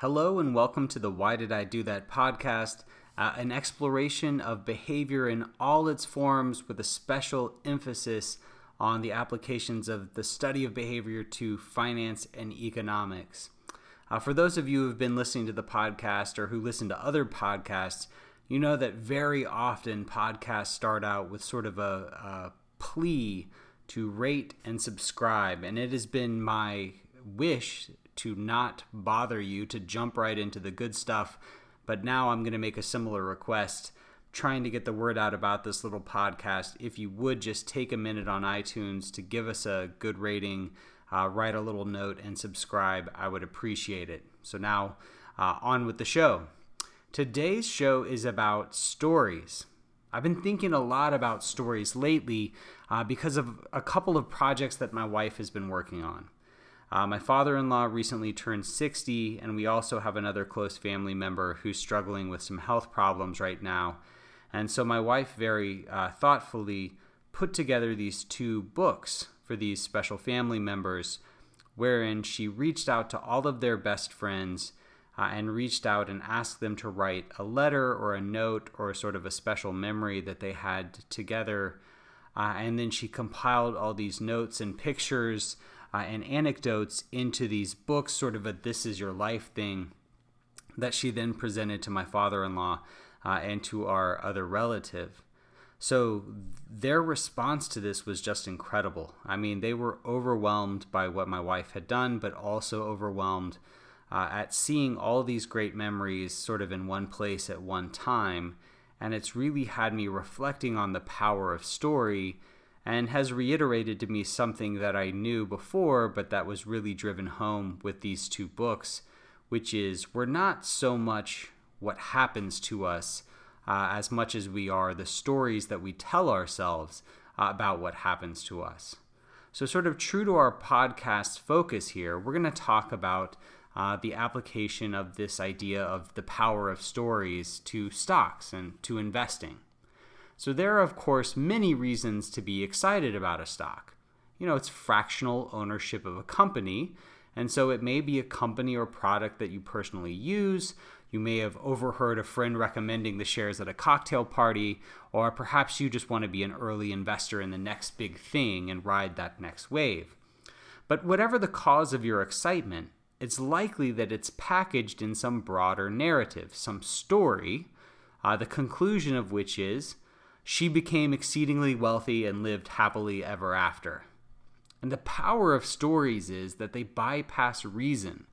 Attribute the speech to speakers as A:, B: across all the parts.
A: Hello, and welcome to the Why Did I Do That podcast, uh, an exploration of behavior in all its forms with a special emphasis on the applications of the study of behavior to finance and economics. Uh, for those of you who have been listening to the podcast or who listen to other podcasts, you know that very often podcasts start out with sort of a, a plea to rate and subscribe, and it has been my wish to not bother you, to jump right into the good stuff. But now I'm going to make a similar request, trying to get the word out about this little podcast. If you would just take a minute on iTunes to give us a good rating, uh, write a little note, and subscribe, I would appreciate it. So now, uh, on with the show. Today's show is about stories. I've been thinking a lot about stories lately uh, because of a couple of projects that my wife has been working on. Uh, my father in law recently turned 60, and we also have another close family member who's struggling with some health problems right now. And so my wife very uh, thoughtfully put together these two books for these special family members, wherein she reached out to all of their best friends uh, and reached out and asked them to write a letter or a note or sort of a special memory that they had together. Uh, and then she compiled all these notes and pictures uh, and anecdotes into these books, sort of a this is your life thing that she then presented to my father in law uh, and to our other relative. So their response to this was just incredible. I mean, they were overwhelmed by what my wife had done, but also overwhelmed uh, at seeing all these great memories sort of in one place at one time. And it's really had me reflecting on the power of story and has reiterated to me something that I knew before, but that was really driven home with these two books, which is we're not so much what happens to us uh, as much as we are the stories that we tell ourselves uh, about what happens to us. So, sort of true to our podcast focus here, we're going to talk about uh, the application of this idea of the power of stories to stocks and to investing. So there are, of course, many reasons to be excited about a stock. You know, it's fractional ownership of a company, and so it may be a company or product that you personally use. You may have overheard a friend recommending the shares at a cocktail party, or perhaps you just want to be an early investor in the next big thing and ride that next wave. But whatever the cause of your excitement, it's likely that it's packaged in some broader narrative, some story, uh, the conclusion of which is she became exceedingly wealthy and lived happily ever after. And the power of stories is that they bypass reason.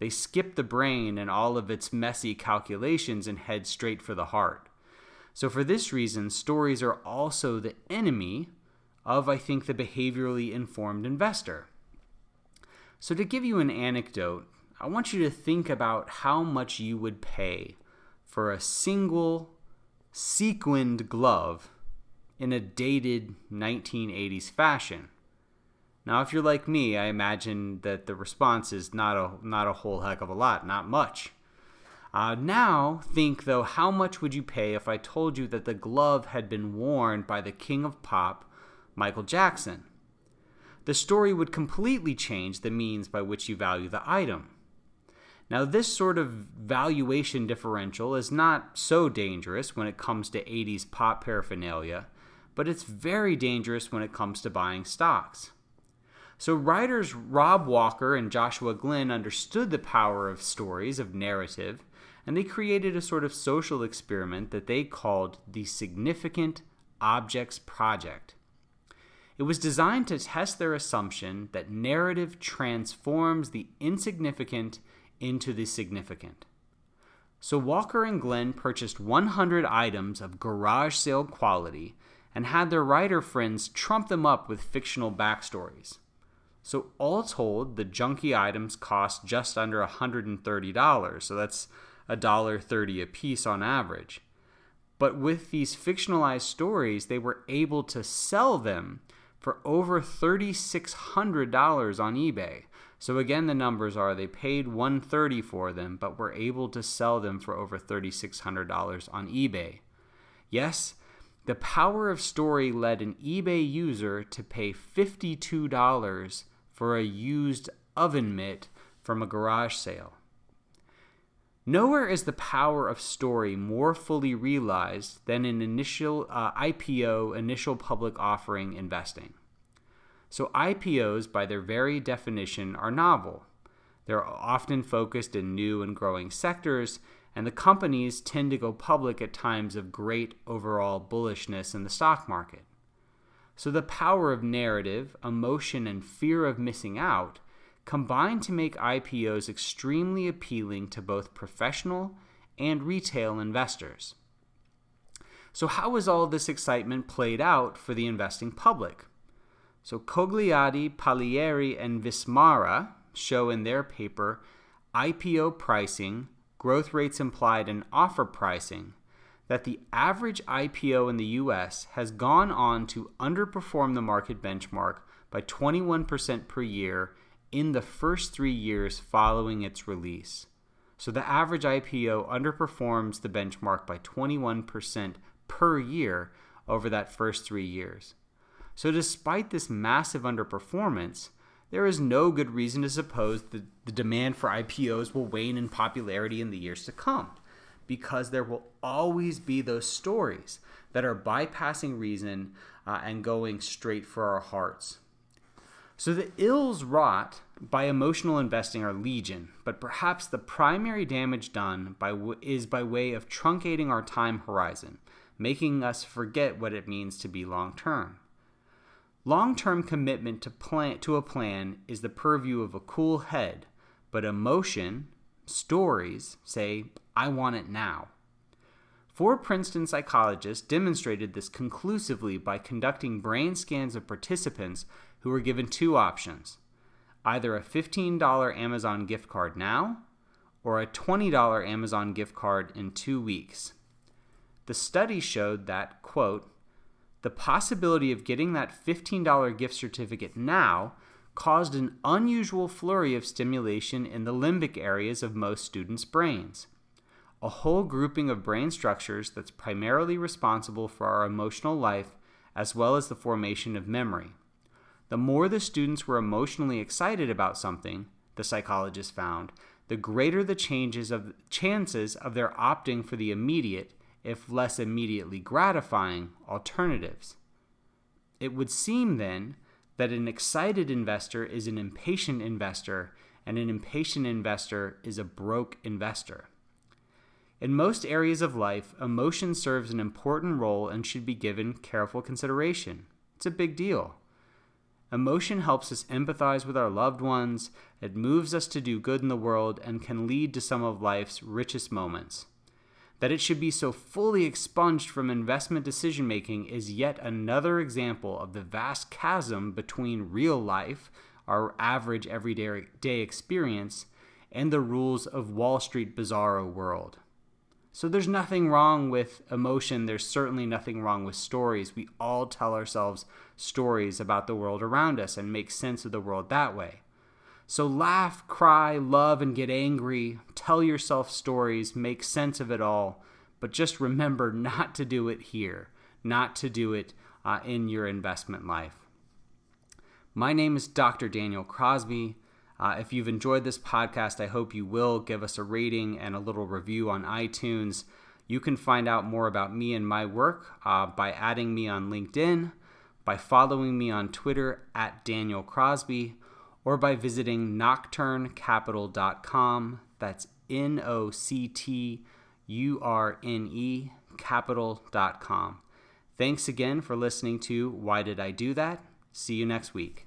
A: They skip the brain and all of its messy calculations and head straight for the heart. So, for this reason, stories are also the enemy of, I think, the behaviorally informed investor. So, to give you an anecdote, I want you to think about how much you would pay for a single sequined glove in a dated 1980s fashion. Now, if you're like me, I imagine that the response is not a not a whole heck of a lot, not much. Uh, now, think though, how much would you pay if I told you that the glove had been worn by the king of pop, Michael Jackson? The story would completely change the means by which you value the item. Now, this sort of valuation differential is not so dangerous when it comes to 80s pop paraphernalia, but it's very dangerous when it comes to buying stocks. So, writers Rob Walker and Joshua Glenn understood the power of stories, of narrative, and they created a sort of social experiment that they called the Significant Objects Project. It was designed to test their assumption that narrative transforms the insignificant into the significant. So Walker and Glenn purchased 100 items of garage sale quality and had their writer friends trump them up with fictional backstories. So all told, the junky items cost just under $130, so that's $1.30 a piece on average. But with these fictionalized stories, they were able to sell them for over $3,600 on eBay. So again, the numbers are they paid 130 for them, but were able to sell them for over $3,600 on eBay. Yes, the power of story led an eBay user to pay $52 for a used oven mitt from a garage sale. Nowhere is the power of story more fully realized than in initial uh, IPO, initial public offering investing. So, IPOs, by their very definition, are novel. They're often focused in new and growing sectors, and the companies tend to go public at times of great overall bullishness in the stock market. So, the power of narrative, emotion, and fear of missing out combine to make IPOs extremely appealing to both professional and retail investors. So, how has all this excitement played out for the investing public? So, Cogliati, Paleari, and Vismara show in their paper IPO pricing, growth rates implied, and offer pricing that the average IPO in the US has gone on to underperform the market benchmark by 21% per year in the first three years following its release. So the average IPO underperforms the benchmark by 21% per year over that first three years. So, despite this massive underperformance, there is no good reason to suppose that the demand for IPOs will wane in popularity in the years to come, because there will always be those stories that are bypassing reason uh, and going straight for our hearts. So the ills wrought by emotional investing are legion, but perhaps the primary damage done by w- is by way of truncating our time horizon, making us forget what it means to be long term. Long term commitment to, plan- to a plan is the purview of a cool head, but emotion, stories, say, I want it now. Four Princeton psychologists demonstrated this conclusively by conducting brain scans of participants who were given two options either a $15 Amazon gift card now or a $20 Amazon gift card in two weeks. The study showed that, quote, the possibility of getting that $15 gift certificate now caused an unusual flurry of stimulation in the limbic areas of most students' brains, a whole grouping of brain structures that's primarily responsible for our emotional life as well as the formation of memory. The more the students were emotionally excited about something, the psychologist found, the greater the changes of chances of their opting for the immediate, if less immediately gratifying, alternatives. It would seem then that an excited investor is an impatient investor, and an impatient investor is a broke investor. In most areas of life, emotion serves an important role and should be given careful consideration. It's a big deal. Emotion helps us empathize with our loved ones, it moves us to do good in the world, and can lead to some of life's richest moments. That it should be so fully expunged from investment decision making is yet another example of the vast chasm between real life, our average everyday experience, and the rules of Wall Street bizarro world. So there's nothing wrong with emotion. There's certainly nothing wrong with stories. We all tell ourselves stories about the world around us and make sense of the world that way. So laugh, cry, love, and get angry. Tell yourself stories, make sense of it all. But just remember not to do it here, not to do it uh, in your investment life. My name is Dr. Daniel Crosby. Uh, if you've enjoyed this podcast, I hope you will give us a rating and a little review on iTunes. You can find out more about me and my work uh, by adding me on LinkedIn, by following me on Twitter at Daniel Crosby, or by visiting nocturnecapital.com. That's N O C T U R N E capital.com. Thanks again for listening to Why Did I Do That? See you next week.